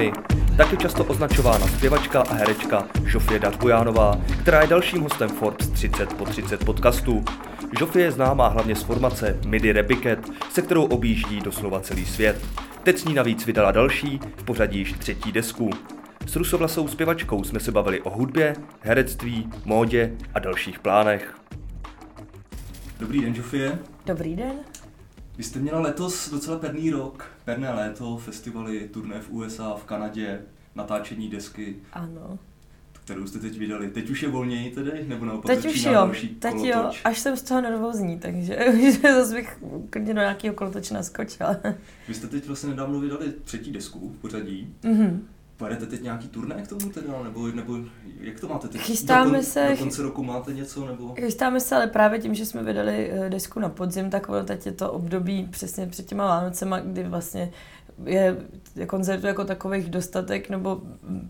scény. Taky často označována zpěvačka a herečka Žofie Darbujánová, která je dalším hostem Forbes 30 po 30 podcastu. Žofie je známá hlavně z formace Midi Rebiket, se kterou objíždí doslova celý svět. Teď s ní navíc vydala další, v pořadí již třetí desku. S rusovlasou zpěvačkou jsme se bavili o hudbě, herectví, módě a dalších plánech. Dobrý den, Žofie. Dobrý den. Vy jste měla letos docela perný rok, perné léto, festivaly, turné v USA, v Kanadě, natáčení desky. Ano. Kterou jste teď vydali. Teď už je volněji tedy, nebo naopak Teď už jo, teď kolotoč? jo, až jsem z toho nervózní, takže zase bych klidně do nějakého kolotoče naskočila. Vy jste teď vlastně nedávno vydali třetí desku v pořadí. Mm-hmm. Pojedete teď nějaký turné k tomu teda, nebo, nebo jak to máte teď? Chystáme do, se. Do konce roku máte něco, nebo? Chystáme se, ale právě tím, že jsme vydali eh, desku na podzim, tak teď je to období přesně před těma Vánocema, kdy vlastně je koncertu jako takových dostatek, nebo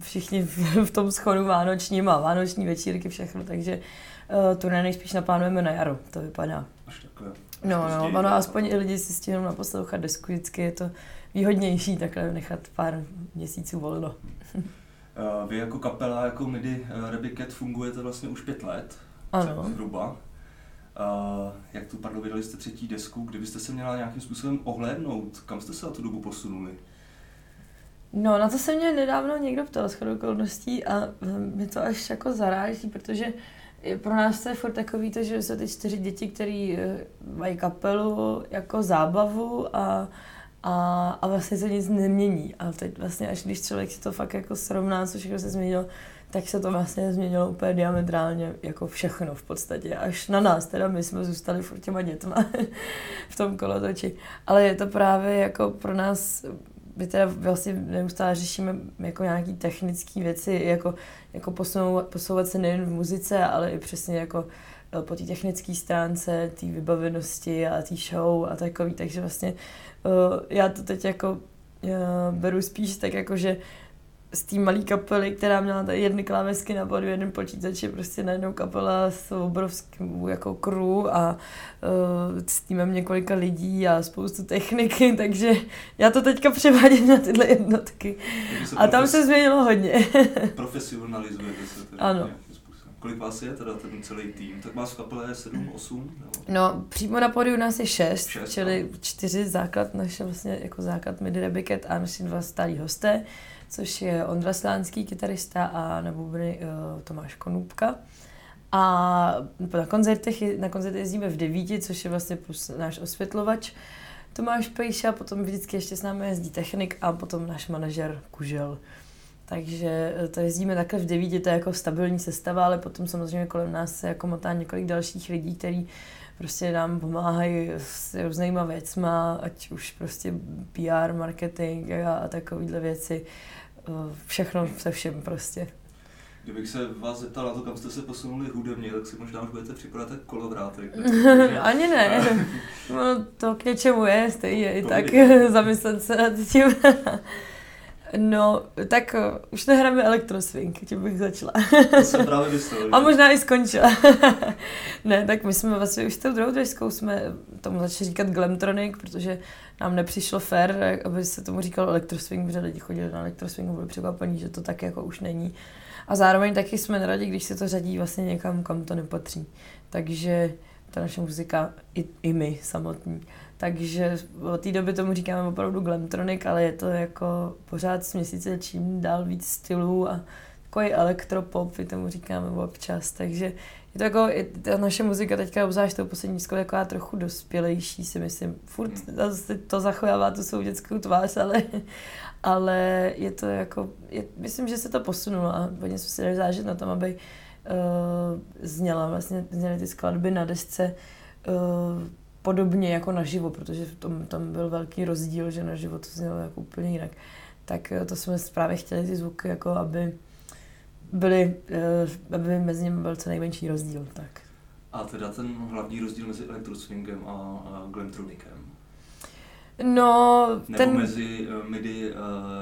všichni v tom schodu vánočním a vánoční večírky, všechno, takže uh, turné nejspíš naplánujeme na jaro, to vypadá. Až takhle. No, no, ono aspoň i lidi si stihnou naposlouchat desku, vždycky je to výhodnější takhle nechat pár měsíců volno. Eh, vy jako kapela, jako MIDI eh, Rebiket fungujete vlastně už pět let, ano. zhruba. Uh, jak tu padlo, vydali jste třetí desku, kdybyste se měla nějakým způsobem ohlédnout, kam jste se za tu dobu posunuli? No, na to se mě nedávno někdo ptal s okolností a mě to až jako zaráží, protože pro nás to je furt takový to, že jsou ty čtyři děti, které mají kapelu jako zábavu a a, a vlastně se nic nemění. A teď vlastně, až když člověk si to fakt jako srovná, co všechno se změnilo, tak se to vlastně změnilo úplně diametrálně, jako všechno v podstatě. Až na nás, teda my jsme zůstali furt těma dětma v tom kolotoči. Ale je to právě jako pro nás, my teda vlastně neustále řešíme jako nějaký technické věci, jako, jako posouvat, posouvat se nejen v muzice, ale i přesně jako po té technické stránce, té vybavenosti a té show a takový, takže vlastně uh, já to teď jako uh, beru spíš tak jako, že z té malé kapely, která měla tady jedny klávesky na bodu, jeden počítač, je prostě najednou kapela s obrovským jako crew a uh, s týmem několika lidí a spoustu techniky, takže já to teďka převádím na tyhle jednotky. A tam se změnilo hodně. Profesionalizujete se teda. Ano. Kolik vás je teda ten celý tým? Tak vás v kapele je 7, 8? Nebo? No, přímo na pódiu nás je 6, 6 čili no. čtyři základ, naše vlastně jako základ Midi Rebiket a naši dva stálí hosté, což je Ondra Slánský, kytarista a bubny uh, Tomáš Konůbka. A na koncertech, na koncertech jezdíme v devíti, což je vlastně plus náš osvětlovač Tomáš Pejša, potom vždycky ještě s námi jezdí technik a potom náš manažer Kužel. Takže eh, to jezdíme takhle v devíti, to je jako stabilní sestava, ale potom samozřejmě kolem nás se jako motá několik dalších lidí, kteří prostě nám pomáhají s různýma věcma, ať už prostě PR, marketing a, a takovéhle věci. Eh, všechno se všem prostě. Kdybych se vás zeptal na to, kam jste se posunuli hudebně, tak si možná už budete připadat jako kolovrátek. Ani ne. no, to k něčemu je, stejně i tak zamyslet se nad tím. No, tak uh, už nehráme elektroswing, tím bych začala. to jsem právě myslel. A možná i skončila. ne, tak my jsme vlastně už s tou druhou deskou jsme tomu začali říkat glamtronic, protože nám nepřišlo fér, aby se tomu říkalo elektroswing, protože lidi chodili na elektroswing a byli překvapení, že to tak jako už není. A zároveň taky jsme neradi, když se to řadí vlastně někam, kam to nepatří. Takže ta naše muzika, i, i my samotní, takže od té doby tomu říkáme opravdu glamtronic, ale je to jako pořád z měsíce čím dál víc stylů a takový elektropop, my tomu říkáme občas, takže je to jako, je, ta naše muzika teďka obzvlášť tou poslední diskou taková trochu dospělejší, si myslím. Furt to zachovává tu svou dětskou tvář, ale, ale je to jako, je, myslím, že se to posunulo a hodně jsme si dali zážit na tom, aby uh, zněla vlastně, zněly ty skladby na desce uh, podobně jako naživo, protože v tom, tam byl velký rozdíl, že naživo to znělo jako úplně jinak. Tak eh, to jsme právě chtěli ty zvuky, jako aby byly, eh, aby mezi nimi byl co nejmenší rozdíl. Tak. A teda ten hlavní rozdíl mezi elektroswingem a, a glamtronikem? No, Nebo ten... mezi uh, MIDI uh,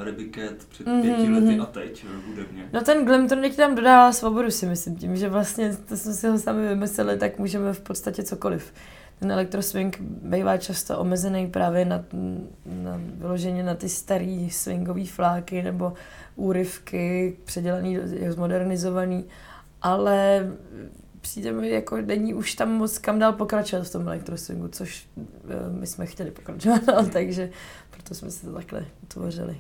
Rebiket před mm-hmm. pěti lety mhm. a teď hudebně? No ten Glamtronic tam dodává svobodu si myslím tím, že vlastně to jsme si ho sami vymysleli, tak můžeme v podstatě cokoliv ten elektroswing bývá často omezený právě na, na vyloženě na ty starý swingové fláky nebo úryvky, předělaný, zmodernizovaný, ale přijde mi, jako není už tam moc kam dál pokračovat v tom elektroswingu, což eh, my jsme chtěli pokračovat, takže proto jsme si to takhle utvořili.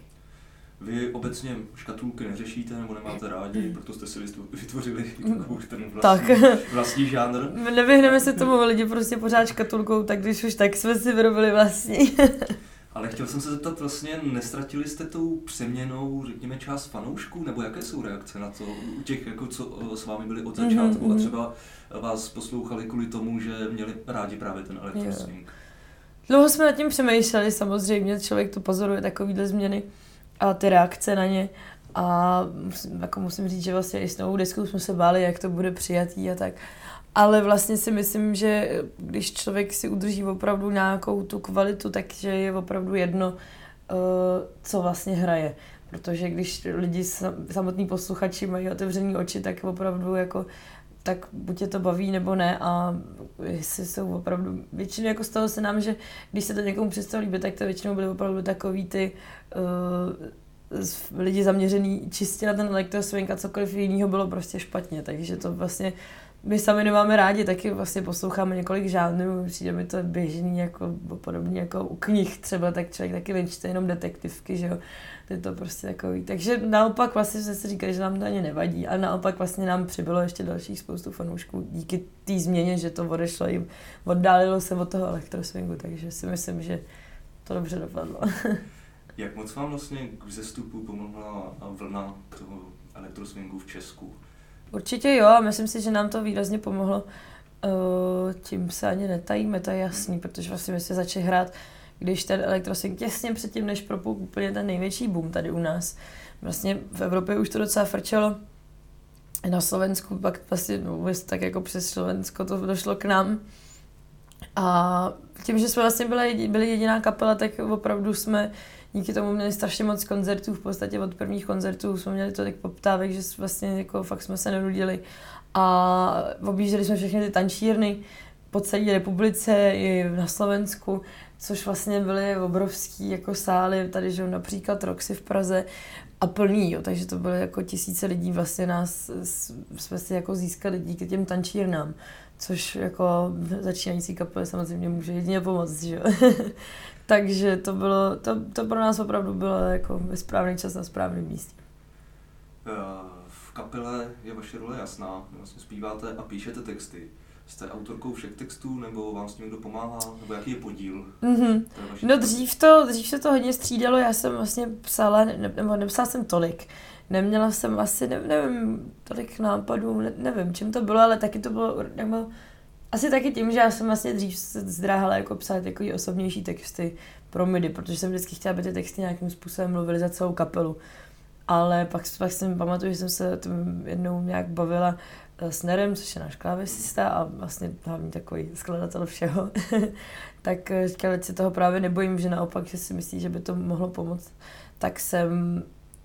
Vy obecně škatulky neřešíte nebo nemáte rádi, proto jste si vytvořili mm. takovou ten vlastní, tak. vlastní žánr. Nevyhneme se tomu, lidi prostě pořád škatulkou, tak když už tak jsme si vyrobili vlastní. Ale chtěl jsem se zeptat, vlastně nestratili jste tou přeměnou, řekněme, část fanoušků, nebo jaké jsou reakce na to u těch, jako co s vámi byli od mhm, začátku mm-hmm. a třeba vás poslouchali kvůli tomu, že měli rádi právě ten elektroswing? Dlouho jsme nad tím přemýšleli, samozřejmě člověk to pozoruje takovýhle změny a ty reakce na ně. A musím, jako musím říct, že vlastně i s novou deskou jsme se báli, jak to bude přijatý a tak. Ale vlastně si myslím, že když člověk si udrží opravdu nějakou tu kvalitu, takže je opravdu jedno, eh, co vlastně hraje. Protože když lidi, samotní posluchači mají otevřený oči, tak opravdu jako tak buď je to baví nebo ne a jestli jsou opravdu, většinou jako stalo se nám, že když se to někomu přestalo líbit, tak to většinou byly opravdu takový ty uh, lidi zaměřený čistě na ten elektroswing a cokoliv jiného bylo prostě špatně, takže to vlastně my sami nemáme rádi, taky vlastně posloucháme několik žánrů, přijde mi to běžný, jako podobně jako u knih třeba, tak člověk taky nečte jenom detektivky, že jo, je to prostě takový. Takže naopak vlastně jsme si říkali, že nám to ani nevadí, a naopak vlastně nám přibylo ještě dalších spoustu fanoušků díky té změně, že to odešlo jim, oddálilo se od toho elektroswingu, takže si myslím, že to dobře dopadlo. Jak moc vám vlastně k zestupu pomohla vlna toho elektroswingu v Česku? Určitě jo, a myslím si, že nám to výrazně pomohlo. Uh, tím se ani netajíme, to je jasný, protože vlastně my jsme začali hrát, když ten elektrosync těsně předtím, než propuk úplně ten největší boom tady u nás. Vlastně v Evropě už to docela frčelo, na Slovensku pak vlastně no, tak jako přes Slovensko to došlo k nám. A tím, že jsme vlastně byli, byli jediná kapela, tak opravdu jsme díky tomu měli strašně moc koncertů, v podstatě od prvních koncertů jsme měli tolik poptávek, že vlastně jako fakt jsme se nenudili a objížděli jsme všechny ty tančírny po celé republice i na Slovensku, což vlastně byly obrovský jako sály, tady že například Roxy v Praze a plný, jo, takže to byly jako tisíce lidí, vlastně nás jsme si jako získali díky těm tančírnám, což jako začínající kapely samozřejmě může jedině pomoct, že jo. Takže to bylo, to, to pro nás opravdu bylo jako ve správný čas na správném místě. Eh, v kapele je vaše role jasná, vlastně zpíváte a píšete texty. Jste autorkou všech textů, nebo vám s tím někdo pomáhá, nebo jaký je podíl? Mm-hmm. No dřív, to, dřív se to hodně střídalo, já jsem vlastně psala, ne, nebo nepsala jsem tolik. Neměla jsem asi, ne, nevím, tolik nápadů, ne, nevím, čím to bylo, ale taky to bylo, nebo asi taky tím, že já jsem vlastně dřív se zdráhala jako psát takový osobnější texty pro midi, protože jsem vždycky chtěla, aby ty texty nějakým způsobem mluvily za celou kapelu. Ale pak, pak jsem pamatuju, že jsem se tím jednou nějak bavila eh, s Nerem, což je náš klávesista a vlastně hlavní takový skladatel všeho. tak eh, říkala, že se toho právě nebojím, že naopak, že si myslí, že by to mohlo pomoct. Tak jsem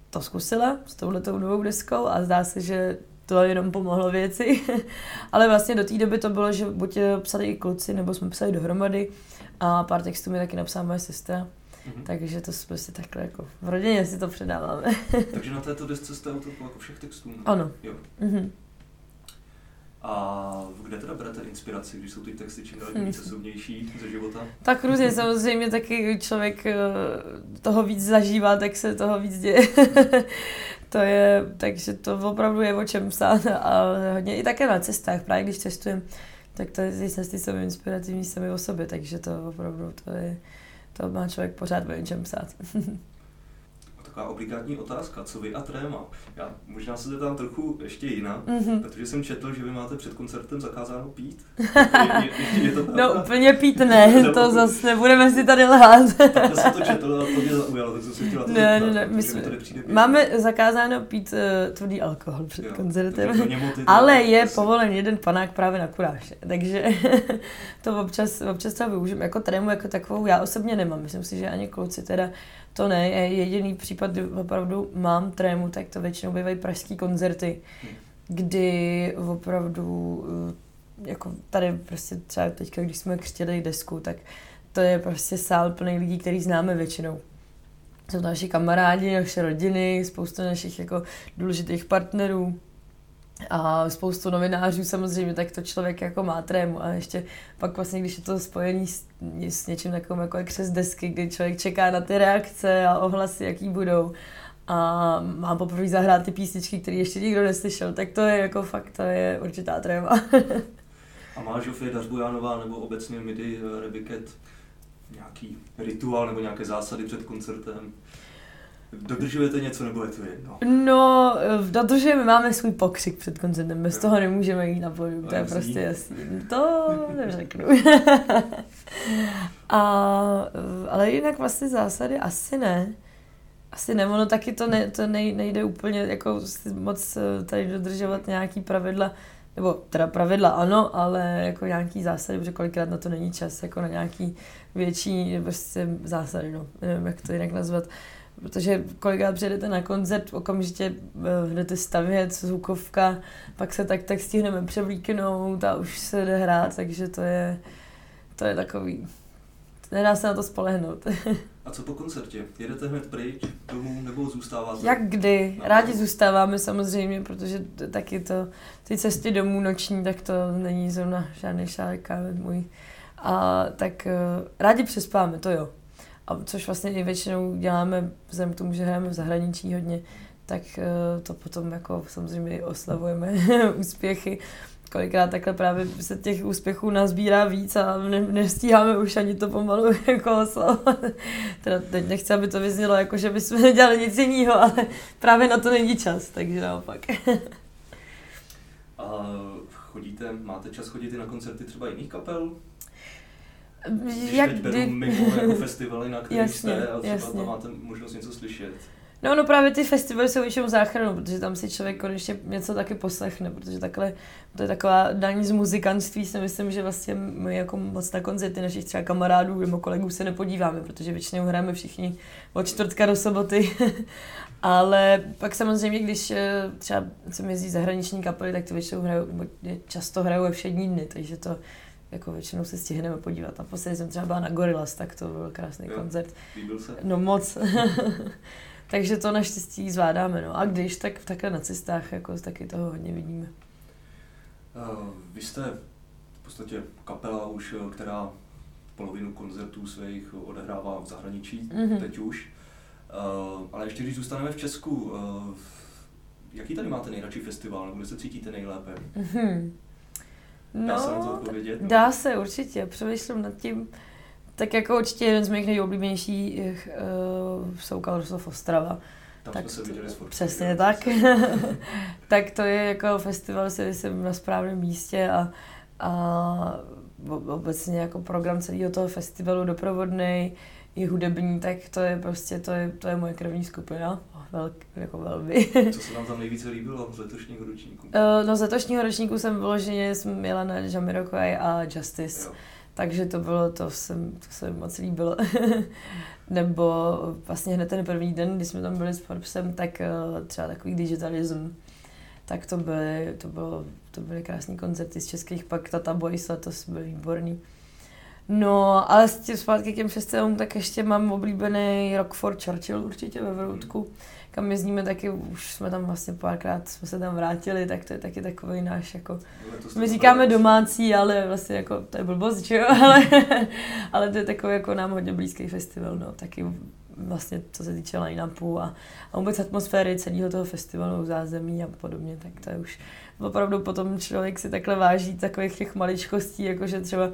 to zkusila s touhletou novou deskou a zdá se, že to jenom pomohlo věci. Ale vlastně do té doby to bylo, že buď psali i kluci, nebo jsme psali dohromady a pár textů mi taky napsala moje sestra. Mm-hmm. Takže to prostě takhle jako v rodině si to předáváme. Takže na této desce jste autorkou jako všech textů? Ne? Ano. Jo. Mm-hmm. A kde teda berete inspiraci, když jsou ty texty čím dál více osobnější ze života? Tak různě, samozřejmě taky člověk eh, toho víc zažívá, tak se toho víc děje. to je, takže to opravdu je o čem psát, ale hodně i také na cestách, právě když cestujeme, tak to, ty cesty jsou inspirativní sami o sobě, takže to opravdu, to je, to má člověk pořád o čem psát. taková obligátní otázka, co vy a tréma? Já možná se zeptám trochu ještě jinak, mm-hmm. protože jsem četl, že vy máte před koncertem zakázáno pít. Je, je, je to no úplně pít ne, to zase nebudeme si tady lhát. tak jsem to četl a to mě zaujalo, tak jsem se chtěla to ne, zeptat, ne, ne, my jsme, máme zakázáno pít uh, tvrdý alkohol před jo, koncertem, ale je povolen jeden panák právě na kuráž, takže to občas, občas to využijeme. Jako trému jako takovou já osobně nemám, myslím si, že ani kluci teda to ne, jediný případ, kdy opravdu mám trému, tak to většinou bývají pražský koncerty, kdy opravdu jako tady prostě třeba teďka, když jsme křtěli desku, tak to je prostě sál plný lidí, který známe většinou. Jsou to naši kamarádi, naše rodiny, spoustu našich jako důležitých partnerů a spoustu novinářů samozřejmě, tak to člověk jako má trému a ještě pak vlastně, když je to spojený s, s něčím takovým jako je křes desky, kdy člověk čeká na ty reakce a ohlasy, jaký budou a má poprvé zahrát ty písničky, které ještě nikdo neslyšel, tak to je jako fakt, to je určitá tréma. a má Žofie Dařbujánová nebo obecně Midi eh, Rebiket nějaký rituál nebo nějaké zásady před koncertem? Dodržujete něco nebo je to jedno? No, dodržujeme, máme svůj pokřik před koncertem, bez toho nemůžeme jít na pódium, to je prostě jasný. To neřeknu. A, ale jinak vlastně zásady asi ne. Asi ne, ono taky to, ne, to nejde úplně jako moc eh, tady dodržovat nějaký pravidla, nebo teda pravidla ano, ale jako nějaký zásady, protože kolikrát na to není čas, jako na nějaký větší prostě zásady, no, nevím, jak to jinak nazvat. Protože kolikrát přijedete na koncert, okamžitě eh, jdete stavět, zvukovka, pak se tak tak stihneme převlíknout a už se jde hrát, takže to je, to je takový, nedá se na to spolehnout. A co po koncertě? Jedete hned pryč domů nebo zůstáváte? Jak kdy? Rádi zůstáváme samozřejmě, protože taky to, ty cesty domů noční, tak to není zrovna žádný šálek můj. A tak uh, rádi přespáme, to jo. A což vlastně i většinou děláme, vzhledem k tomu, že hrajeme v zahraničí hodně, tak uh, to potom jako samozřejmě oslavujeme úspěchy kolikrát takhle právě se těch úspěchů nazbírá víc a ne, nestíháme už ani to pomalu jako oslavovat. Teda teď nechci, aby to vyznělo jako, že bychom nedělali nic jiného, ale právě na to není čas, takže naopak. a chodíte, máte čas chodit i na koncerty třeba jiných kapel? Když Jak teď kdy... mimo jako festivaly, na kterých jasně, jste a třeba jasně. tam máte možnost něco slyšet. No, no právě ty festivaly jsou většinou záchranou, protože tam si člověk konečně něco taky poslechne, protože takhle, to je taková daň z muzikantství, si myslím, že vlastně my jako moc na koncerty našich třeba kamarádů nebo kolegů se nepodíváme, protože většinou hrajeme všichni od čtvrtka do soboty. Ale pak samozřejmě, když eh, třeba se jezdí zahraniční kapely, tak to většinou hrajou, často hrajou ve všední dny, takže to jako většinou se stihneme podívat. A posledně jsem třeba byla na Gorillaz, tak to byl krásný jo, koncert. Se? No moc. Takže to naštěstí zvládáme. No. A když, tak takhle na cestách jako taky toho hodně vidíme. Uh, vy jste v podstatě kapela už, eh, která polovinu koncertů svých odehrává v zahraničí, mm-hmm. teď už. Uh, ale ještě když zůstaneme v Česku, uh, jaký tady máte nejradši festival, nebo kde se cítíte nejlépe? Mm-hmm. No, dá se na to no, odpovědět? Dá se určitě, přemýšlím nad tím. Tak jako určitě jeden z mých nejoblíbenějších uh, jsou Kalrosov Ostrava. Tam tak jsme se viděli s Přesně tak. tak to je jako festival, si jsem na správném místě a, a obecně jako program celého toho festivalu doprovodný i hudební, tak to je prostě, to je, to je moje krevní skupina. Velk, jako velmi. Co se vám tam nejvíce líbilo z letošního ročníku? Uh, no z letošního ročníku jsem vyloženě jsem měla na Jamiroquai a Justice. Jo. Takže to bylo, to, jsem, to se mi moc líbilo. Nebo vlastně hned ten první den, kdy jsme tam byli s Forbesem, tak eh, třeba takový digitalism, tak to byly, to bylo, to byly krásné koncerty z českých, pak Tata Boys to byly výborný. No, ale zpátky k těm festivalům, tak ještě mám oblíbený Rockford Churchill určitě ve Vroutku. Kam jezdíme taky, už jsme tam vlastně párkrát jsme se tam vrátili, tak to je taky takový náš jako, my říkáme domácí, ale vlastně jako, to je blbost, že jo, ale, ale to je takový jako nám hodně blízký festival, no, taky vlastně co se týče line-upu a, a vůbec atmosféry celého toho festivalu, zázemí a podobně, tak to je už opravdu potom člověk si takhle váží takových těch maličkostí, jakože třeba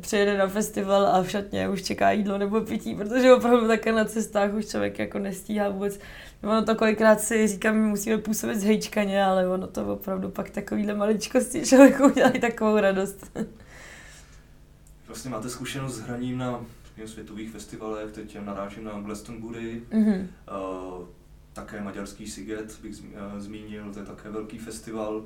přijede na festival a v šatně už čeká jídlo nebo pití, protože opravdu také na cestách už člověk jako nestíhá vůbec. Ono to kolikrát si říkám, my musíme působit zhejčkaně, ale ono to opravdu pak takovýhle maličkosti člověku udělají takovou radost. Vlastně máte zkušenost s hraním na světových festivalech, teď narážím na Glastonbury, mm-hmm. uh, také maďarský Siget bych uh, zmínil, to je také velký festival.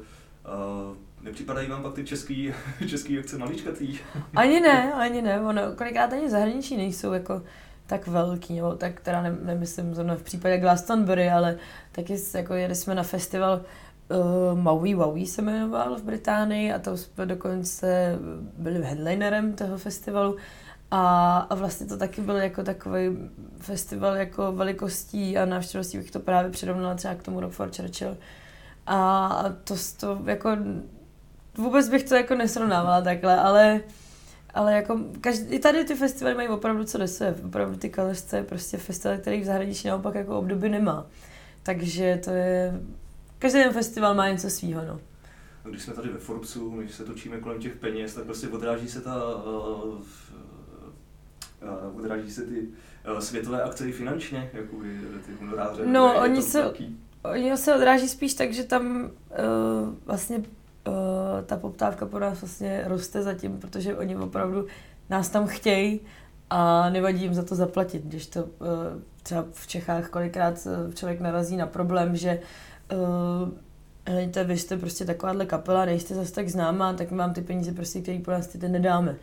Uh, Nepřipadají vám pak ty český, český akce maličkatý? Ani ne, ani ne. Ono, kolikrát ani zahraničí nejsou jako tak velký, nebo tak teda ne, nemyslím zrovna v případě Glastonbury, ale taky jako jeli jsme na festival uh, Maui Wowie se jmenoval v Británii a to jsme dokonce byli headlinerem toho festivalu. A, a vlastně to taky byl jako takový festival jako velikostí a návštěvností, bych to právě přirovnala třeba k tomu Rock for Churchill. A to, to jako vůbec bych to jako nesrovnávala takhle, ale ale jako každý, tady ty festivaly mají opravdu co se. Opravdu ty je prostě festival, který v zahraničí naopak jako obdoby nemá. Takže to je... Každý ten festival má něco svýho, no. Když jsme tady ve Forbesu, když se točíme kolem těch peněz, tak prostě odráží se ta uh, uh, odráží se ty uh, světové akce i finančně, jako ty honoráře. No, oni se, oni se odráží spíš tak, že tam uh, vlastně uh, ta poptávka po nás vlastně roste zatím, protože oni opravdu nás tam chtějí a nevadí jim za to zaplatit, když to uh, třeba v Čechách kolikrát člověk narazí na problém, že uh, hejte, vy jste prostě takováhle kapela, nejste zase tak známá, tak my vám ty peníze prostě, které po nás ty nedáme.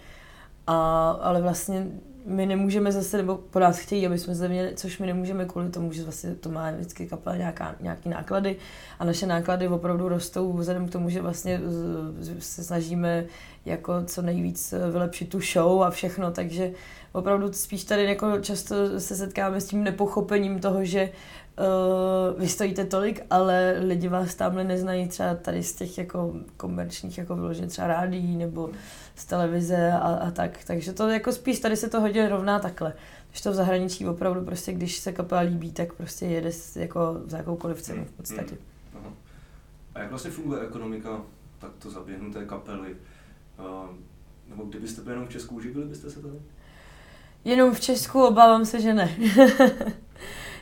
A, ale vlastně my nemůžeme zase, nebo po nás chtějí, aby jsme zde měli, což my nemůžeme kvůli tomu, že vlastně to má vždycky kapela nějaká, nějaký náklady. A naše náklady opravdu rostou vzhledem k tomu, že vlastně se snažíme jako co nejvíc vylepšit tu show a všechno, takže opravdu spíš tady jako často se setkáme s tím nepochopením toho, že uh, vy stojíte tolik, ale lidi vás tamhle neznají třeba tady z těch jako komerčních jako vyloženě třeba rádií nebo z televize a, a tak. Takže to jako spíš tady se to hodně rovná takhle. Když to v zahraničí opravdu prostě, když se kapela líbí, tak prostě jede jako za jakoukoliv cenu v podstatě. Hmm. Aha. A jak vlastně funguje ekonomika takto zaběhnuté kapely? Uh, nebo kdybyste byli jenom v Česku, uživili byste se tady? Jenom v Česku obávám se, že ne.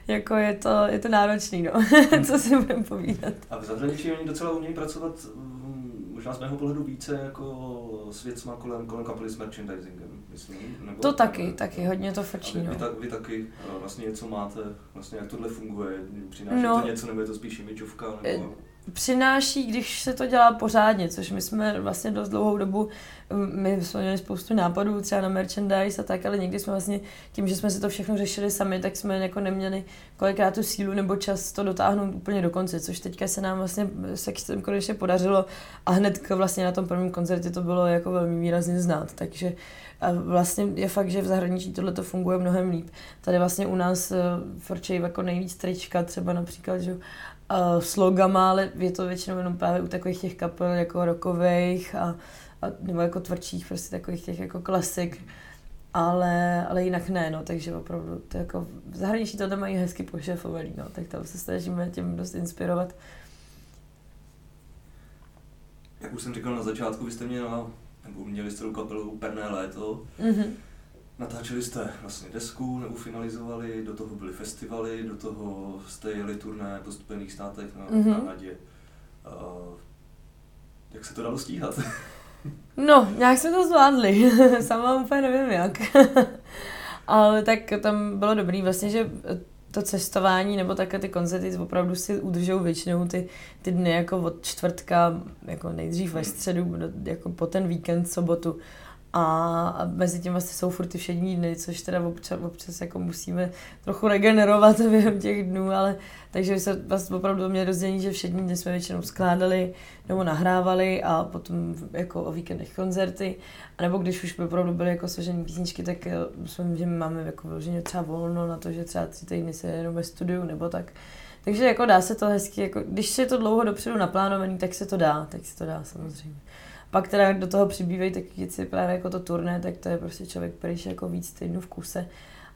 jako je to, je to náročný, no. Co si budeme povídat. A v zahraničí oni docela umějí pracovat mm, možná z mého pohledu více jako s věcma kolem, kolem kapely s merchandisingem, myslím. Nebo, to taky, ne, taky, hodně to frčí, vy, no. vy, tak, vy taky vlastně něco máte, vlastně jak tohle funguje, přináší no, to něco, nebo je to spíš imičovka, nebo... Eh, přináší, když se to dělá pořádně, což my jsme vlastně dost dlouhou dobu, my jsme měli spoustu nápadů třeba na merchandise a tak, ale někdy jsme vlastně tím, že jsme si to všechno řešili sami, tak jsme jako neměli kolikrát tu sílu nebo čas to dotáhnout úplně do konce, což teďka se nám vlastně se konečně podařilo a hned vlastně na tom prvním koncertě to bylo jako velmi výrazně znát, takže a vlastně je fakt, že v zahraničí tohle to funguje mnohem líp. Tady vlastně u nás uh, frčejí jako nejvíc trička, třeba například, že uh, slogama, ale je to většinou jenom právě u takových těch kapel jako rokových a, a nebo jako tvrdších, prostě takových těch jako klasik. Ale, ale jinak ne, no, takže opravdu to jako v zahraničí to mají hezky pošefovaný, no, tak tam se snažíme tím dost inspirovat. Jak už jsem říkal na začátku, vy jste měla, nebo měli jste kapelu Perné léto. Mm-hmm Natáčeli jste vlastně desku, nebo finalizovali, do toho byly festivaly, do toho jste jeli turné po Spojených státech na mm-hmm. Kanadě. Uh, jak se to dalo stíhat? no, nějak jsme to zvládli. Sama úplně nevím jak. Ale tak tam bylo dobrý vlastně, že to cestování nebo také ty koncerty opravdu si udržou většinou ty, ty dny jako od čtvrtka, jako nejdřív ve středu, jako po ten víkend, sobotu a mezi tím vlastně jsou furt ty všední dny, což teda občas, občas jako musíme trochu regenerovat během těch dnů, ale takže se vlastně opravdu měli rozdělení, že všední dny jsme většinou skládali nebo nahrávali a potom jako o víkendech koncerty, a nebo když už by opravdu byly jako složené písničky, tak eh, jsme, že my máme jako vyloženě třeba volno na to, že třeba tři týdny se jenom ve studiu nebo tak. Takže jako dá se to hezky, jako, když je to dlouho dopředu naplánovaný, tak se to dá, tak se to dá samozřejmě. Pak teda do toho přibývají taky věci právě jako to turné, tak to je prostě člověk pryč jako víc týdnů v kuse.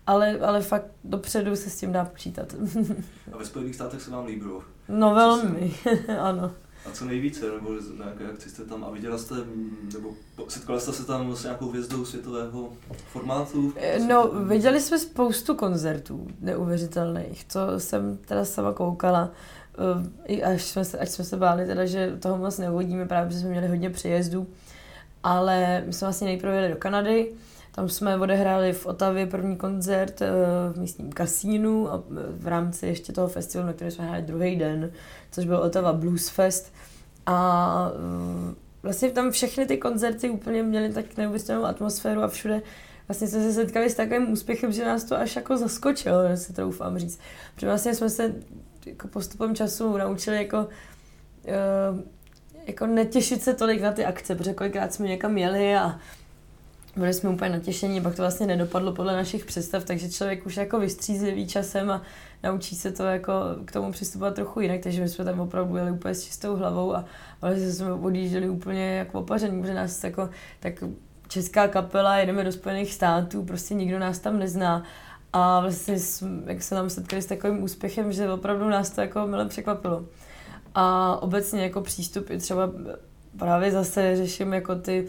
Ale, ale fakt dopředu se s tím dá počítat. A ve Spojených státech se vám líbilo? No velmi, ano. A co nejvíce, nebo na jaké akci jste tam a viděla jste, nebo setkala jste se tam s nějakou hvězdou světového formátu? Eh, no, viděli jsme spoustu koncertů neuvěřitelných, to jsem teda sama koukala. Eh, až jsme se, až jsme se báli teda, že toho moc neuvodíme, právě protože jsme měli hodně přejezdů. Ale my jsme vlastně nejprve jeli do Kanady, tam jsme odehráli v Otavě první koncert eh, v místním kasínu a v rámci ještě toho festivalu, na kterém jsme hráli druhý den, což byl Otava Blues Fest. A eh, vlastně tam všechny ty koncerty úplně měly tak neuvěřitelnou atmosféru a všude vlastně jsme se setkali s takovým úspěchem, že nás to až jako zaskočilo, se troufám říct. Protože vlastně jsme se jako postupem času naučili jako uh, jako netěšit se tolik na ty akce, protože kolikrát jsme někam jeli a byli jsme úplně natěšení, pak to vlastně nedopadlo podle našich představ, takže člověk už jako vystřízlivý časem a naučí se to jako k tomu přistupovat trochu jinak, takže my jsme tam opravdu jeli úplně s čistou hlavou a vlastně jsme odjížděli úplně jako opaření, protože nás jako tak česká kapela, jedeme do Spojených států, prostě nikdo nás tam nezná a vlastně jak se tam setkali s takovým úspěchem, že opravdu nás to jako milé překvapilo. A obecně jako přístup i třeba právě zase řeším jako ty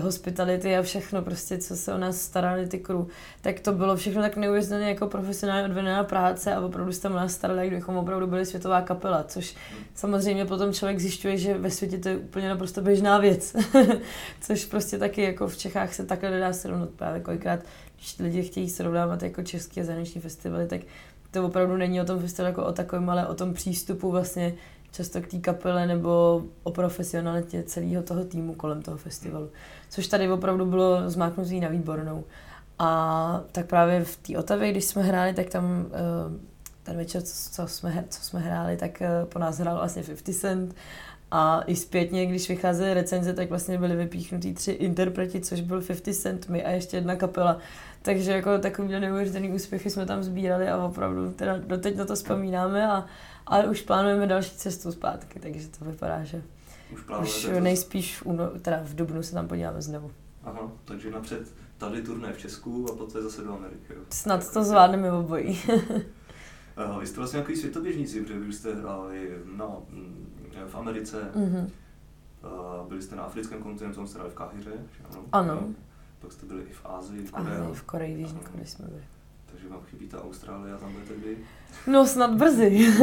hospitality a všechno prostě, co se o nás starali ty crew, tak to bylo všechno tak neuvěřitelně jako profesionálně odvedená práce a opravdu se tam nás starali, jak kdybychom opravdu byli světová kapela, což samozřejmě potom člověk zjišťuje, že ve světě to je úplně naprosto běžná věc, což prostě taky jako v Čechách se takhle nedá srovnat právě kolikrát, když lidi chtějí srovnávat jako české a zahraniční festivaly, tak to opravdu není o tom festivalu jako o takovém, ale o tom přístupu vlastně často k té kapele nebo o profesionalitě celého toho týmu kolem toho festivalu. Což tady opravdu bylo zmáknutý na výbornou. A tak právě v té Otavě, když jsme hráli, tak tam eh, ten večer, co jsme, co jsme hráli, tak eh, po nás hrál vlastně 50 Cent a i zpětně, když vycházely recenze, tak vlastně byly vypíchnutý tři interpreti, což byl 50 Cent, my a ještě jedna kapela. Takže jako takový neuvěřitelný úspěchy jsme tam sbírali a opravdu teda doteď na to vzpomínáme a ale už plánujeme další cestu zpátky, takže to vypadá, že už, už nejspíš v, uno, teda v Dubnu se tam podíváme znovu. Aha, takže napřed tady turné v Česku a poté zase do Ameriky. Jo. Snad to zvládneme obojí. Vy jste vlastně nějaký světoběžníci, protože vy jste hráli no, v Americe, mm-hmm. byli jste na africkém kontinentu, jste hráli v Káhyře, ano? Ano. Pak jste byli i v Ázii, v Koreji. v Koreji, v Jižní Koreji jsme byli. Takže vám chybí ta Austrálie a tam budete kdy? No snad brzy.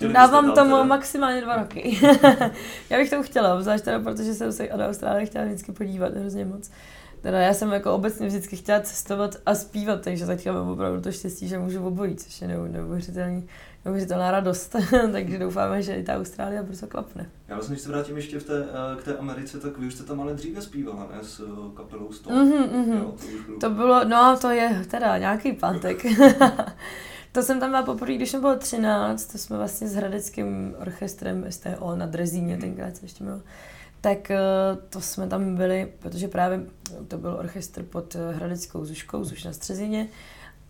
Dávám tomu teda? maximálně dva roky. já bych to chtěla, obzvlášť teda, protože jsem se do Austrálie chtěla vždycky podívat hrozně moc. Teda já jsem jako obecně vždycky chtěla cestovat a zpívat, takže teďka mám opravdu to štěstí, že můžu obojí, což je neuvěřitelný neuvěřitelná radost. Takže doufáme, že i ta Austrálie brzo klapne. Já vlastně, když se vrátím ještě v té, eh, k té Americe, tak vy už jste tam ale dříve zpívala, ne? S eh, kapelou Stone. Mm-hmm, mm-hmm. Jo, to, bylo... to bylo, no to je teda nějaký pátek. to jsem tam byla poprvé, když jsem bylo 13, to jsme vlastně s Hradeckým orchestrem STO na Drezíně, mm-hmm. tenkrát se ještě mělo. Tak eh, to jsme tam byli, protože právě to byl orchestr pod Hradeckou Zuškou, Zuš na Střezině.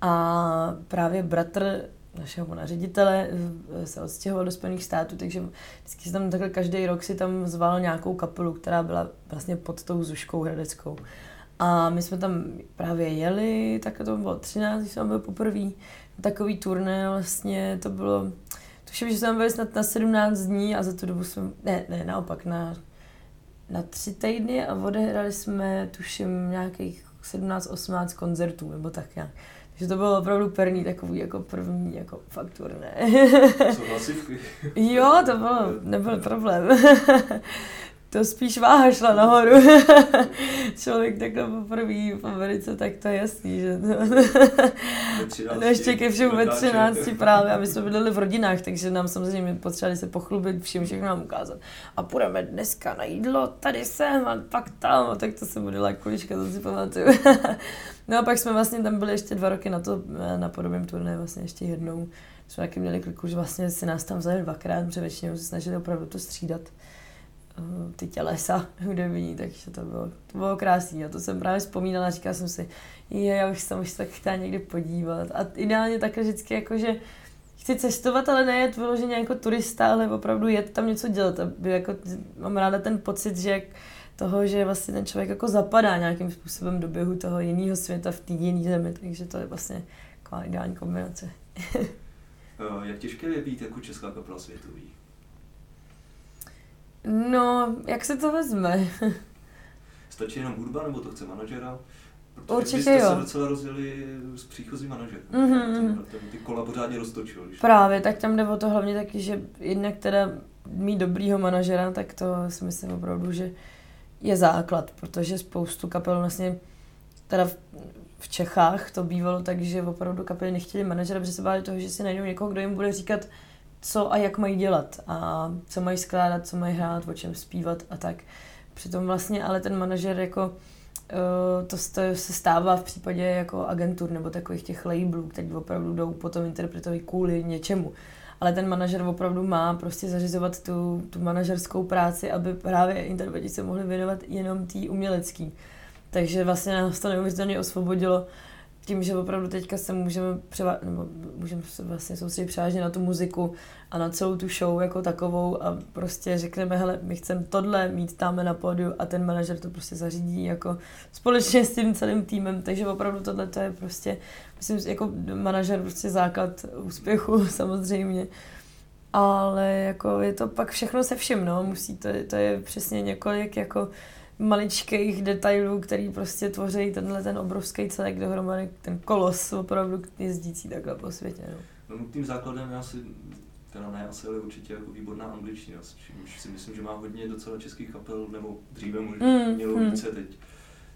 A právě bratr našeho pana ředitele eh, se odstěhoval do Spojených států, takže vždycky se tam takhle každý rok si tam zval nějakou kapelu, která byla vlastně pod tou Zuškou Hradeckou. A my jsme tam právě jeli, tak to bylo 13, když jsem byl poprvé. Takový turné vlastně to bylo, tuším, že jsme tam byli snad na 17 dní a za tu dobu jsme, ne, ne, naopak, na, na tři týdny a odehrali jsme, tuším, nějakých 17-18 koncertů, nebo tak nějak. Že to bylo opravdu perný takový jako první jako fakturné. Co hlasivky? jo, to bylo, nebyl problém. to spíš váha šla nahoru. Člověk takhle poprvé v Americe, tak to je jasný, že to... no ještě ke všemu ve 13 právě a my jsme bydleli v rodinách, takže nám samozřejmě potřebovali se pochlubit, všem všechno nám ukázat. A půjdeme dneska na jídlo, tady jsem a pak tam, a tak to se bude kulička, to si pamatuju. no a pak jsme vlastně tam byli ještě dva roky na to, na podobném turné vlastně ještě jednou. Jsme taky měli kliku, že vlastně si nás tam vzali dvakrát, protože většinou se snažili opravdu to střídat. Eh, ty tělesa hudební, takže to bylo, to bylo krásné. A to jsem právě vzpomínala, říkala jsem si, je, já už jsem už tak chtěla někdy podívat. A ideálně takhle vždycky jako, že chci cestovat, ale nejet vyloženě jako turista, ale opravdu jet tam něco dělat. Aby jako, mám ráda ten pocit, že toho, že vlastně ten člověk jako zapadá nějakým způsobem do běhu toho jiného světa v té jiné zemi, takže to je vlastně taková ideální kombinace. Eh, jak těžké je být jako česká kapela světový? No, jak se to vezme? Stačí jenom hudba, nebo to chce manažera? Protože Určitě jste jo. se docela rozjeli s příchozí manažerem. Mm-hmm. Ty kola pořádně roztočil. Když... Právě, tak tam jde o to hlavně taky, že jednak teda mít dobrýho manažera, tak to si myslím opravdu, že je základ, protože spoustu kapel vlastně teda v, v Čechách to bývalo tak, že opravdu kapely nechtěli manažera, protože se báli toho, že si najdou někoho, kdo jim bude říkat, co a jak mají dělat a co mají skládat, co mají hrát, o čem zpívat a tak. Přitom vlastně ale ten manažer jako eh, to se stává v případě jako agentur nebo takových těch labelů, které opravdu jdou potom interpretovi kvůli něčemu. ale ten manažer opravdu má prostě zařizovat tu, tu manažerskou práci, aby právě interpreti se mohli věnovat jenom tý umělecký. Takže vlastně nás to neuvěřitelně osvobodilo tím, že opravdu teďka se můžeme, převa- nebo můžeme se vlastně soustředit převážně na tu muziku a na celou tu show jako takovou a prostě řekneme, hele, my chceme tohle mít tam na pódiu a ten manažer to prostě zařídí jako společně s tím celým týmem, takže opravdu tohle to je prostě, myslím, jako manažer prostě základ úspěchu samozřejmě. Ale jako je to pak všechno se vším, no, musí to, to je přesně několik jako maličkých detailů, který prostě tvoří tenhle ten obrovský celek dohromady, ten kolos opravdu jezdící takhle po světě. No. No, tím základem já si, teda ne asi, ale určitě jako výborná angličtina, čímž si myslím, že má hodně docela českých kapel, nebo dříve možná mm, mělo mm. více, teď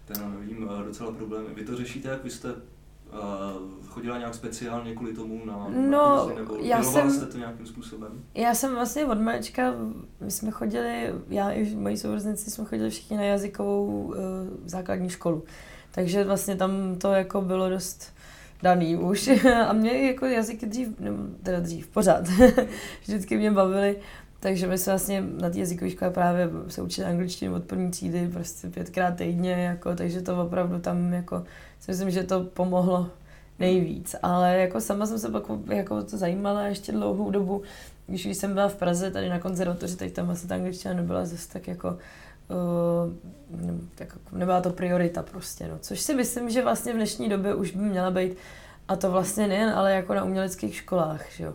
teda nevím, eh, docela problémy. Vy to řešíte, jak vy jste chodila nějak speciálně kvůli tomu na, no, na kurzi, nebo já jsem, jste to nějakým způsobem? Já jsem vlastně od malička, my jsme chodili, já i moji sourozenci jsme chodili všichni na jazykovou uh, základní školu. Takže vlastně tam to jako bylo dost daný už. A mě jako jazyky dřív, nebo teda dřív, pořád, vždycky mě bavily. Takže my jsme vlastně na té jazykové škole právě se učili angličtinu od první třídy, prostě pětkrát týdně, jako, takže to opravdu tam jako si myslím, že to pomohlo nejvíc. Ale jako sama jsem se pak jako to zajímala ještě dlouhou dobu, když jsem byla v Praze tady na konzervatoři, teď tam asi ta angličtina nebyla zase tak jako uh, tak jako nebyla to priorita prostě, no. Což si myslím, že vlastně v dnešní době už by měla být, a to vlastně nejen, ale jako na uměleckých školách, že jo.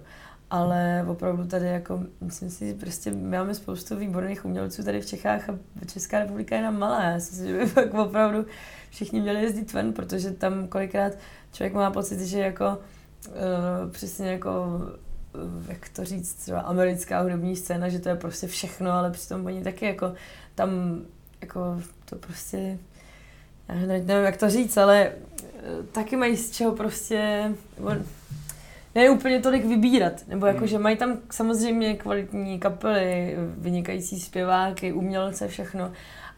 Ale opravdu tady jako, myslím si, prostě máme spoustu výborných umělců tady v Čechách a Česká republika je nám malá. Já si myslím, že by fakt opravdu všichni měli jezdit ven, protože tam kolikrát člověk má pocit, že jako uh, přesně jako uh, jak to říct, třeba americká hudební scéna, že to je prostě všechno, ale přitom oni taky jako tam jako to prostě já nevím, jak to říct, ale uh, taky mají z čeho prostě ne úplně tolik vybírat, nebo jako, hmm. že mají tam samozřejmě kvalitní kapely, vynikající zpěváky, umělce, všechno,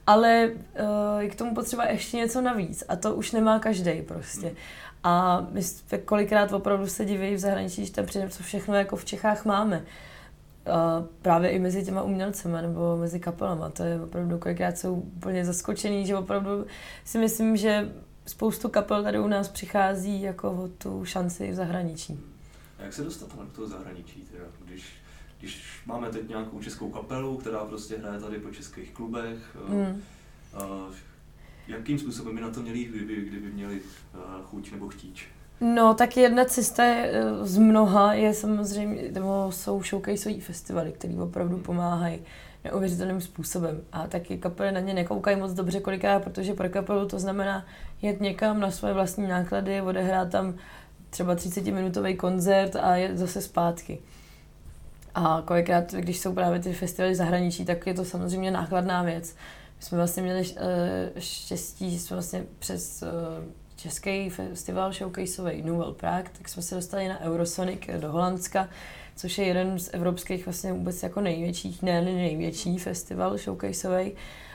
ale uh, je k tomu potřeba ještě něco navíc a to už nemá každý prostě. A my kolikrát opravdu se diví v zahraničí, že tam přijde, co všechno jako v Čechách máme. Uh, právě i mezi těma umělcema nebo mezi kapelama. To je opravdu kolikrát jsou úplně zaskočený, že opravdu si myslím, že spoustu kapel tady u nás přichází jako o tu šanci v zahraničí. A jak se dostat do toho zahraničí, teda, když když máme teď nějakou českou kapelu, která prostě hraje tady po českých klubech, mm. uh, jakým způsobem by na to měli kdyby, kdyby měli uh, chuť nebo chtíč? No, tak jedna cesta je, eh, z mnoha je samozřejmě, nebo jsou showcaseový festivaly, které opravdu pomáhají neuvěřitelným způsobem. A taky kapely na ně nekoukají moc dobře kolikrát, protože pro kapelu to znamená jet někam na svoje vlastní náklady, odehrát tam třeba 30-minutový koncert a je zase zpátky. A kolikrát, když jsou právě ty festivaly zahraničí, tak je to samozřejmě nákladná věc. My jsme vlastně měli uh, štěstí, že jsme vlastně přes uh, český festival showcaseový Nouvelle Prague, tak jsme se dostali na Eurosonic do Holandska, což je jeden z evropských vlastně vůbec jako největších, ne největší festival showcaseový.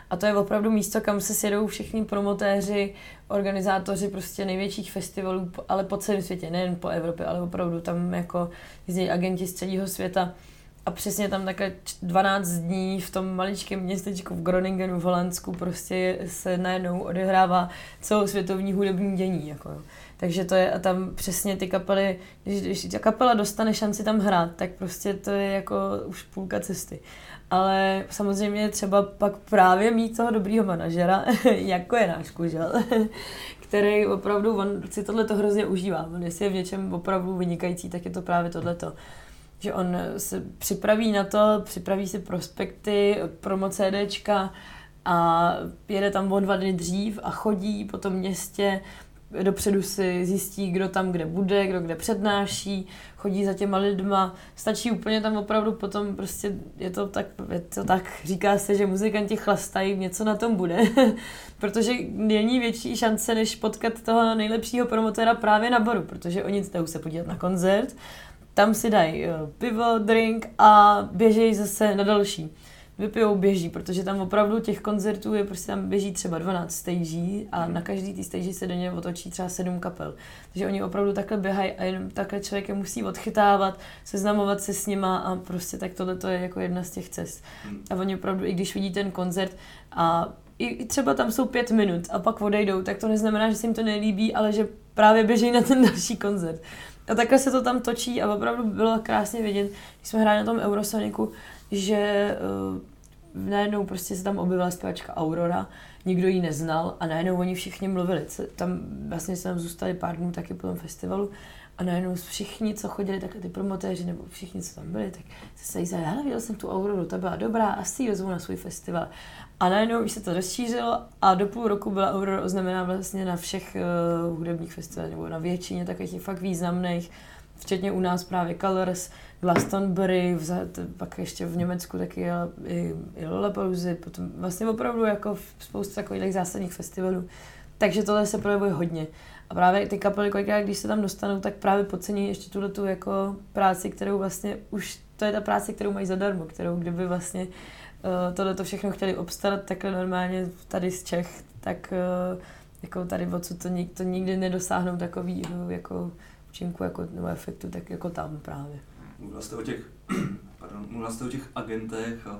A to je opravdu místo, kam se sjedou všichni promotéři, organizátoři prostě největších festivalů, ale po celém světě, nejen po Evropě, ale opravdu tam jako jezdí agenti z celého světa. A přesně tam takhle 12 dní v tom maličkém městečku v Groningenu v Holandsku prostě se najednou odehrává celosvětovní hudební dění. Jako. Takže to je a tam přesně ty kapely, když, když ta kapela dostane šanci tam hrát, tak prostě to je jako už půlka cesty. Ale samozřejmě třeba pak právě mít toho dobrýho manažera, jako je náš kužel, který opravdu, on si tohle to hrozně užívá. On jestli je v něčem opravdu vynikající, tak je to právě tohleto že on se připraví na to, připraví si prospekty, promo CDčka a jede tam o dva dny dřív a chodí po tom městě, dopředu si zjistí, kdo tam kde bude, kdo kde přednáší, chodí za těma lidma. Stačí úplně tam opravdu potom prostě je to tak, je to tak říká se, že muzikanti chlastají, něco na tom bude. protože není větší šance, než potkat toho nejlepšího promotéra právě na boru, protože oni jdou se podívat na koncert tam si dají eh, pivo, drink a běžejí zase na další. Vypijou, běží, protože tam opravdu těch koncertů je, prostě tam běží třeba 12 stagí a na každý té stage se do něj otočí třeba 7 kapel. Takže oni opravdu takhle běhají a jenom takhle člověk je musí odchytávat, seznamovat se s nima a prostě tak tohle to je jako jedna z těch cest. A oni opravdu, i když vidí ten koncert a i třeba tam jsou pět minut a pak odejdou, tak to neznamená, že se jim to nelíbí, ale že právě běží na ten další koncert. A takhle se to tam točí a opravdu bylo krásně vidět, když jsme hráli na tom Eurosoniku, že uh, najednou prostě se tam objevila zpěvačka Aurora, nikdo ji neznal a najednou oni všichni mluvili. Tam vlastně se tam zůstali pár dnů taky po tom festivalu a najednou všichni, co chodili, takhle ty promotéři nebo všichni, co tam byli, tak se se jí hele, viděl jsem tu Auroru, ta byla dobrá, asi ji vezmu na svůj festival. A najednou už se to rozšířilo a do půl roku byla Aurora oznamená vlastně na všech uh, hudebních festivalech, nebo na většině takových fakt významných, včetně u nás právě Colors, Glastonbury, vzad, pak ještě v Německu taky i, i Lollapalooza, potom vlastně opravdu jako spoustu takových zásadních festivalů. Takže tohle se projevuje hodně. A právě ty kapely, kolikrát, když se tam dostanou, tak právě podcení ještě tuhle tu jako práci, kterou vlastně už, to je ta práce, kterou mají zadarmo, kterou kdyby vlastně uh, tohle to všechno chtěli obstarat takhle normálně tady z Čech, tak uh, jako tady odsud to, to nikdy nedosáhnou takový jako účinku jako, nebo efektu, tak jako tam právě. Mluvila jste o těch, pardon, mluvila jste o těch agentech a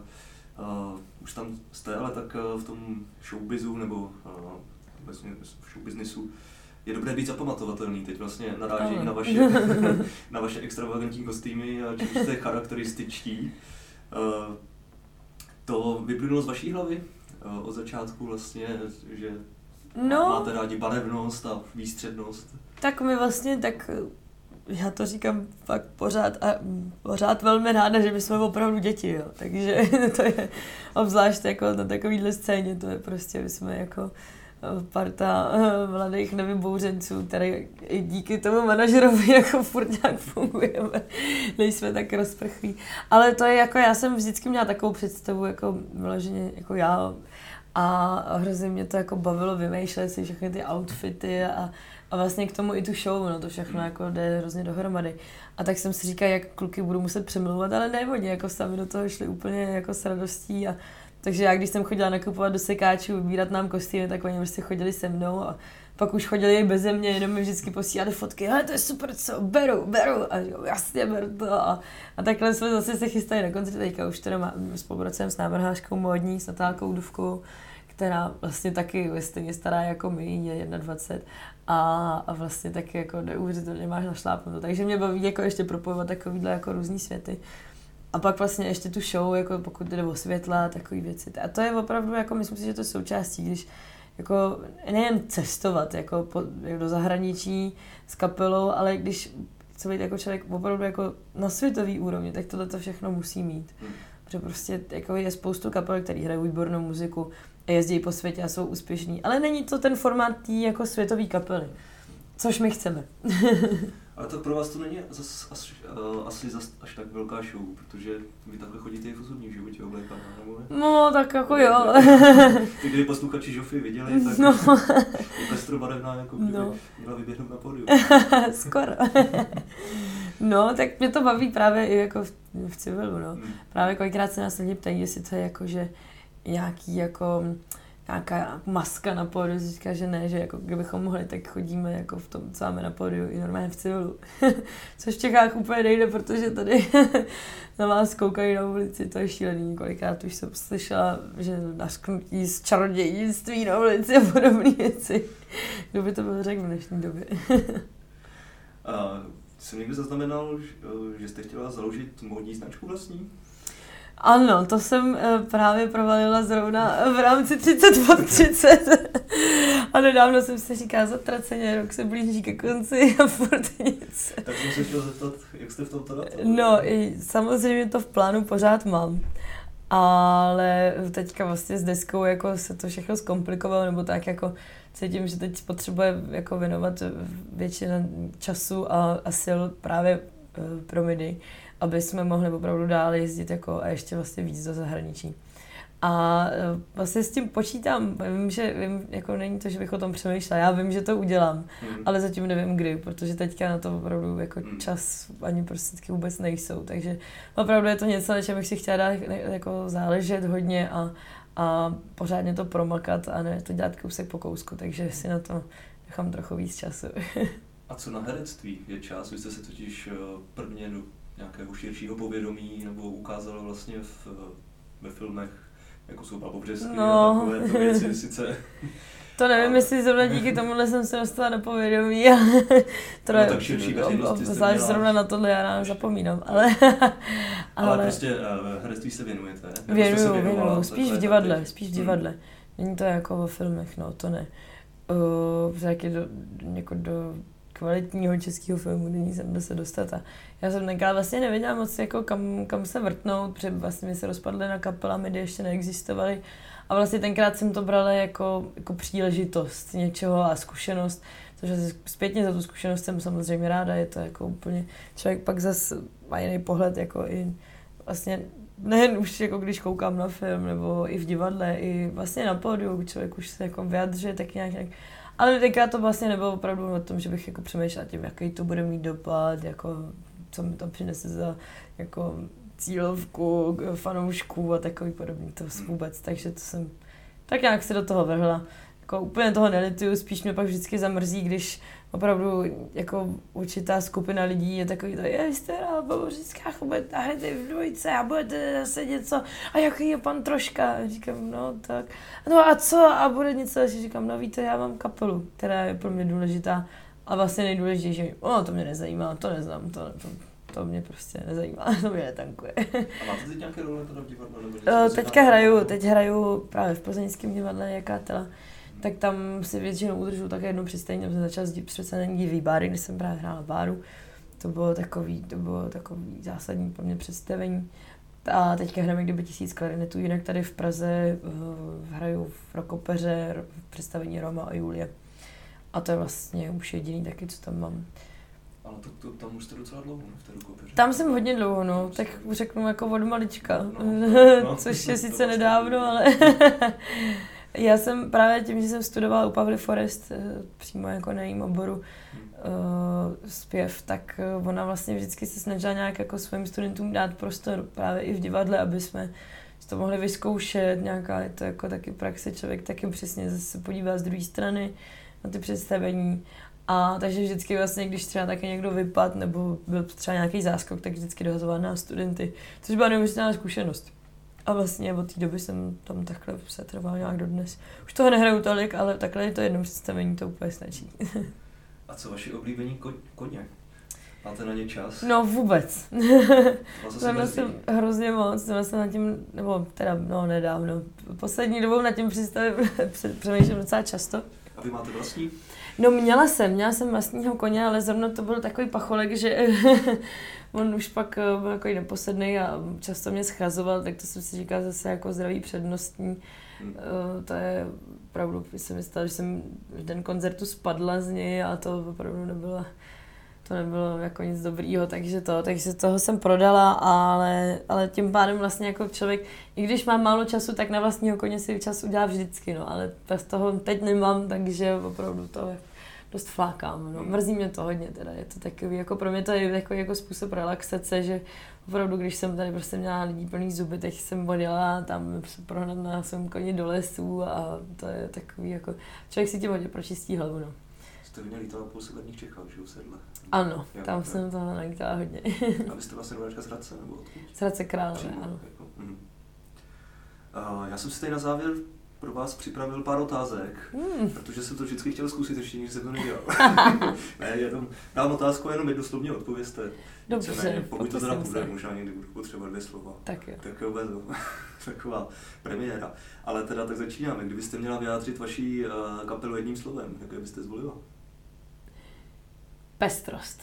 uh, už tam jste, ale tak uh, v tom showbizu nebo uh, vlastně v showbiznisu je dobré být zapamatovatelný. Teď vlastně naráží na vaše, na vaše extravagantní kostýmy a čím jste charakterističtí. Uh, to vyplynulo z vaší hlavy uh, od začátku vlastně, že no, máte rádi barevnost a výstřednost. Tak my vlastně tak já to říkám fakt pořád a pořád velmi ráda, že my jsme opravdu děti, jo. Takže to je obzvlášť jako na takovýhle scéně, to je prostě, my jsme jako parta eh, mladých nevybouřenců, které i díky tomu manažerovi jako furt nějak fungujeme. Nejsme tak rozprchlí. Ale to je jako, já jsem vždycky měla takovou představu, jako vyloženě jako já a hrozně mě to jako bavilo vymýšlet si všechny ty outfity a, a vlastně k tomu i tu show, no to všechno jako jde hrozně dohromady. A tak jsem si říkala, jak kluky budu muset přemlouvat, ale ne oni jako sami do toho šli úplně jako s radostí a takže já, když jsem chodila nakupovat do sekáčů, vybírat nám kostýmy, tak oni prostě chodili se mnou a pak už chodili bez mě, jenom mi vždycky posílali fotky, ale to je super, co, beru, beru, a jo, jasně, beru to. A, a takhle jsme zase se chystali na koncert, teďka už teda má, spolupracujeme s návrhářkou módní, s Natálkou Duvkou, která vlastně taky je stejně stará jako my, je 21 a, a vlastně taky jako neuvěřitelně máš našlápnuto. Takže mě baví jako ještě propojovat takovýhle jako různý světy. A pak vlastně ještě tu show, jako pokud jde o světla, takové věci. A to je opravdu, jako myslím si, že to je součástí, když jako nejen cestovat jako po, jako do zahraničí s kapelou, ale když chce být jako člověk opravdu jako na světový úrovni, tak tohle to všechno musí mít. Hmm. Protože prostě jako je spoustu kapel, který hrají výbornou muziku a jezdí po světě a jsou úspěšní. Ale není to ten formát tý jako světový kapely. Což my chceme. Ale to pro vás to není zas, asi, uh, asi zas až tak velká show, protože vy takhle chodíte i v osobním životě oblékaná, nebo ne? No, tak jako jo. Ty, kdyby posluchači Žofy viděli, tak no. je pestrobarevná, jako kdyby no. měla vyběhnout na pódium. Skoro. no, tak mě to baví právě i jako v, v civilu, no. Hmm. Právě kolikrát se nás lidi ptají, jestli to je jako, že nějaký jako nějaká maska na pódiu, říká, že ne, že jako kdybychom mohli, tak chodíme jako v tom, co máme na pódiu, i normálně v civilu. Což v Čechách úplně nejde, protože tady na vás koukají na ulici, to je šílený. Kolikrát už jsem slyšela, že nasknutí z čarodějnictví na ulici a podobné věci. Kdo by to byl řekl v dnešní době. a jsem někdy zaznamenal, že jste chtěla založit módní značku vlastní? Ano, to jsem uh, právě provalila zrovna v rámci 30 pod 30. a nedávno jsem si říkala zatraceně, rok se blíží ke konci a furt nic. Tak jsem se chtěl zeptat, jak jste v tom teda? No, i samozřejmě to v plánu pořád mám. Ale teďka vlastně s deskou jako se to všechno zkomplikovalo, nebo tak jako cítím, že teď potřebuje jako věnovat většina času a, a sil právě uh, pro MIDI aby jsme mohli opravdu dál jezdit jako a ještě vlastně víc do zahraničí. A eh, vlastně s tím počítám, vím, že vím, jako není to, že bych o tom přemýšlela, já vím, že to udělám, mm. ale zatím nevím kdy, protože teďka na to opravdu jako mm. čas ani prostředky vůbec nejsou, takže opravdu je to něco, na čem bych si chtěla dát jako záležet hodně a, a pořádně to promakat a ne to dělat kousek po kousku, takže si na to nechám trochu víc času. a co na herectví je čas? Vy jste se totiž eh, prvně nějakého širšího povědomí nebo ukázalo vlastně v, ve filmech jako jsou babobřesky no. a takové to věci sice. To nevím, jestli zrovna díky tomuhle jsem se dostala na povědomí, ale to no, tak širší Zvlášť zrovna na tohle já nám zapomínám, ale... ale, ale prostě uh, herectví se věnujete? Věnuju, věnuju, spíš v divadle, spíš v divadle. Hmm. Není to jako ve filmech, no, to ne. Uh, taky do, jako do kvalitního českého filmu není sem se dostat. A já jsem tenkrát vlastně nevěděla moc, jako kam, kam se vrtnout, protože vlastně mi se rozpadly na kapela, my ještě neexistovaly. A vlastně tenkrát jsem to brala jako, jako příležitost něčeho a zkušenost, protože zpětně za tu zkušenost jsem samozřejmě ráda, je to jako úplně, člověk pak zase má jiný pohled, jako i vlastně nejen už jako když koukám na film, nebo i v divadle, i vlastně na pódiu, člověk už se jako vyjadřuje tak nějak, nějak ale tenkrát to vlastně nebylo opravdu o tom, že bych jako přemýšlela tím, jaký to bude mít dopad, jako co mi to přinese za jako cílovku fanoušků a takový podobný to vůbec, takže to jsem tak nějak se do toho vrhla. Jako úplně toho nelituju, spíš mě pak vždycky zamrzí, když opravdu jako určitá skupina lidí je takový to, je, jste hrál Bobořická, budete hrajete v dvojce a budete zase něco, a jaký je pan Troška? A říkám, no tak, no a co? A bude něco, a říkám, no víte, já mám kapelu, která je pro mě důležitá a vlastně nejdůležitější, no to mě nezajímá, to neznám, to, to, to mě prostě nezajímá, to mě netankuje. A máte teď nějaké role teda v divadle? Nebo Teďka hraju, teď hraju právě v plzeňském divadle jaká tela tak tam si většinou udržu také jedno představení, tam jsem začala divý báry, když jsem právě hrála v báru. To bylo takový, to bylo takový zásadní pro mě představení. A teďka hrajeme kdyby tisíc klarinetů, jinak tady v Praze uh, hraju v Rokopeře v představení Roma a Julie. A to je vlastně už jediný taky, co tam mám. Ale to, to, tam už jste docela dlouho, v té Rokopeře. Tam jsem hodně dlouho, no, tak řeknu jako od malička, no, no, no, což je sice nedávno, ale Já jsem právě tím, že jsem studovala u Pavly Forest eh, přímo jako na jejím oboru uh, zpěv, tak uh, ona vlastně vždycky se snažila nějak jako svým studentům dát prostor právě i v divadle, aby jsme to mohli vyzkoušet, nějaká je to jako taky praxe, člověk taky přesně zase podívá z druhé strany na ty představení. A takže vždycky vlastně, když třeba taky někdo vypad nebo byl třeba nějaký záskok, tak vždycky dohazoval na studenty, což byla neuvěřitelná zkušenost. A vlastně od té doby jsem tam takhle se trval nějak do dnes. Už toho nehraju tolik, ale takhle je to jedno představení, to úplně stačí. A co vaši oblíbení ko- koně? Máte na ně čas? No vůbec. Jsem jsem hrozně moc, jsem se nad tím, nebo teda no nedávno, poslední dobou nad tím představím, přemýšlím docela často. A vy máte vlastní? No měla jsem, měla jsem vlastního koně, ale zrovna to byl takový pacholek, že on už pak eh, byl jako neposedný a často mě schazoval, tak to jsem si říkala zase jako zdravý přednostní. Hmm. Uh, to je opravdu, jsem myslela, že jsem den koncertu spadla z něj a to opravdu nebylo, to nebylo jako nic dobrýho, takže to, takže toho jsem prodala, ale, ale tím pádem vlastně jako člověk, i když mám málo času, tak na vlastního koně si čas udělá vždycky, no, ale bez toho teď nemám, takže opravdu to dost flákám. No. Mrzí mě to hodně teda, je to takový, jako pro mě to je takový jako způsob relaxace, že opravdu, když jsem tady prostě měla lidí plný zuby, teď jsem odjela tam prohnat na svém koni do lesů a to je takový jako, člověk si tím hodně pročistí hlavu, no. Jste hodně lítala po severních Čechách, že u sedle? Ano, Já, tam jsem to nalítala hodně. a vy jste vlastně rodačka z Hradce, nebo odkud? Z Hradce Králové, ano. Jako, mm. uh, já jsem si tady na závěr pro vás připravil pár otázek, hmm. protože jsem to vždycky chtěl zkusit, ještě nikdy jsem to nedělal. ne, jenom dám otázku, jenom jedno slovně odpověste. Dobře, ne, pokud to teda bude, možná někdy budu potřebovat dvě slova. Tak jo. Tak jo, bezu. Taková premiéra. Ale teda tak začínáme. Kdybyste měla vyjádřit vaší uh, kapelu jedním slovem, jaké byste zvolila? Pestrost.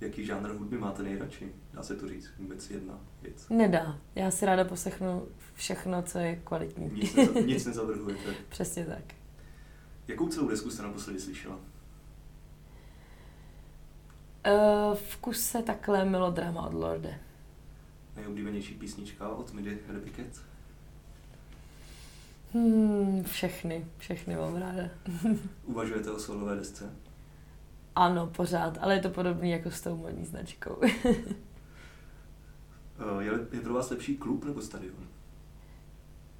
Jaký žánr hudby máte nejradši? Dá se to říct? Vůbec jedna věc. Nedá. Já si ráda poslechnu všechno, co je kvalitní. Nic, neza, nic nezavrhujete. Přesně tak. Jakou celou desku jste naposledy slyšela? Uh, v kuse takhle melodrama od Lorde. Nejoblíbenější písnička od Midi Repiket? Hmm, všechny, všechny mám ráda. Uvažujete o solové desce? Ano, pořád, ale je to podobné jako s tou modní značkou. Eh, je, je pro vás lepší klub nebo stadion?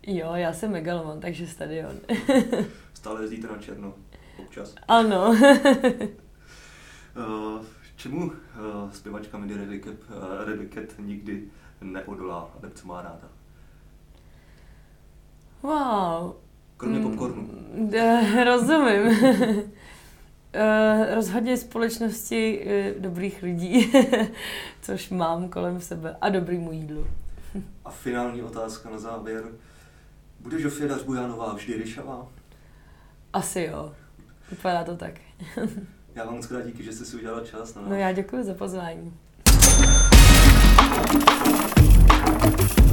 Jo, já jsem megaloman, takže stadion. Stále jezdíte na černo, občas. ano. Uh, čemu uh, zpěvačka Mindy uh, Rebeket nikdy neodolá a co má ráda? wow. Kromě popcornu. Mm, eh, rozumím. Uh, rozhodně společnosti uh, dobrých lidí, což mám kolem sebe a dobrýmu jídlu. A finální otázka na závěr. Bude Žofie Dařbujanová vždy ryšavá? Asi jo. Vypadá to tak. já vám moc krát díky, že jste si udělala čas. Na no já děkuji za pozvání. Thank you.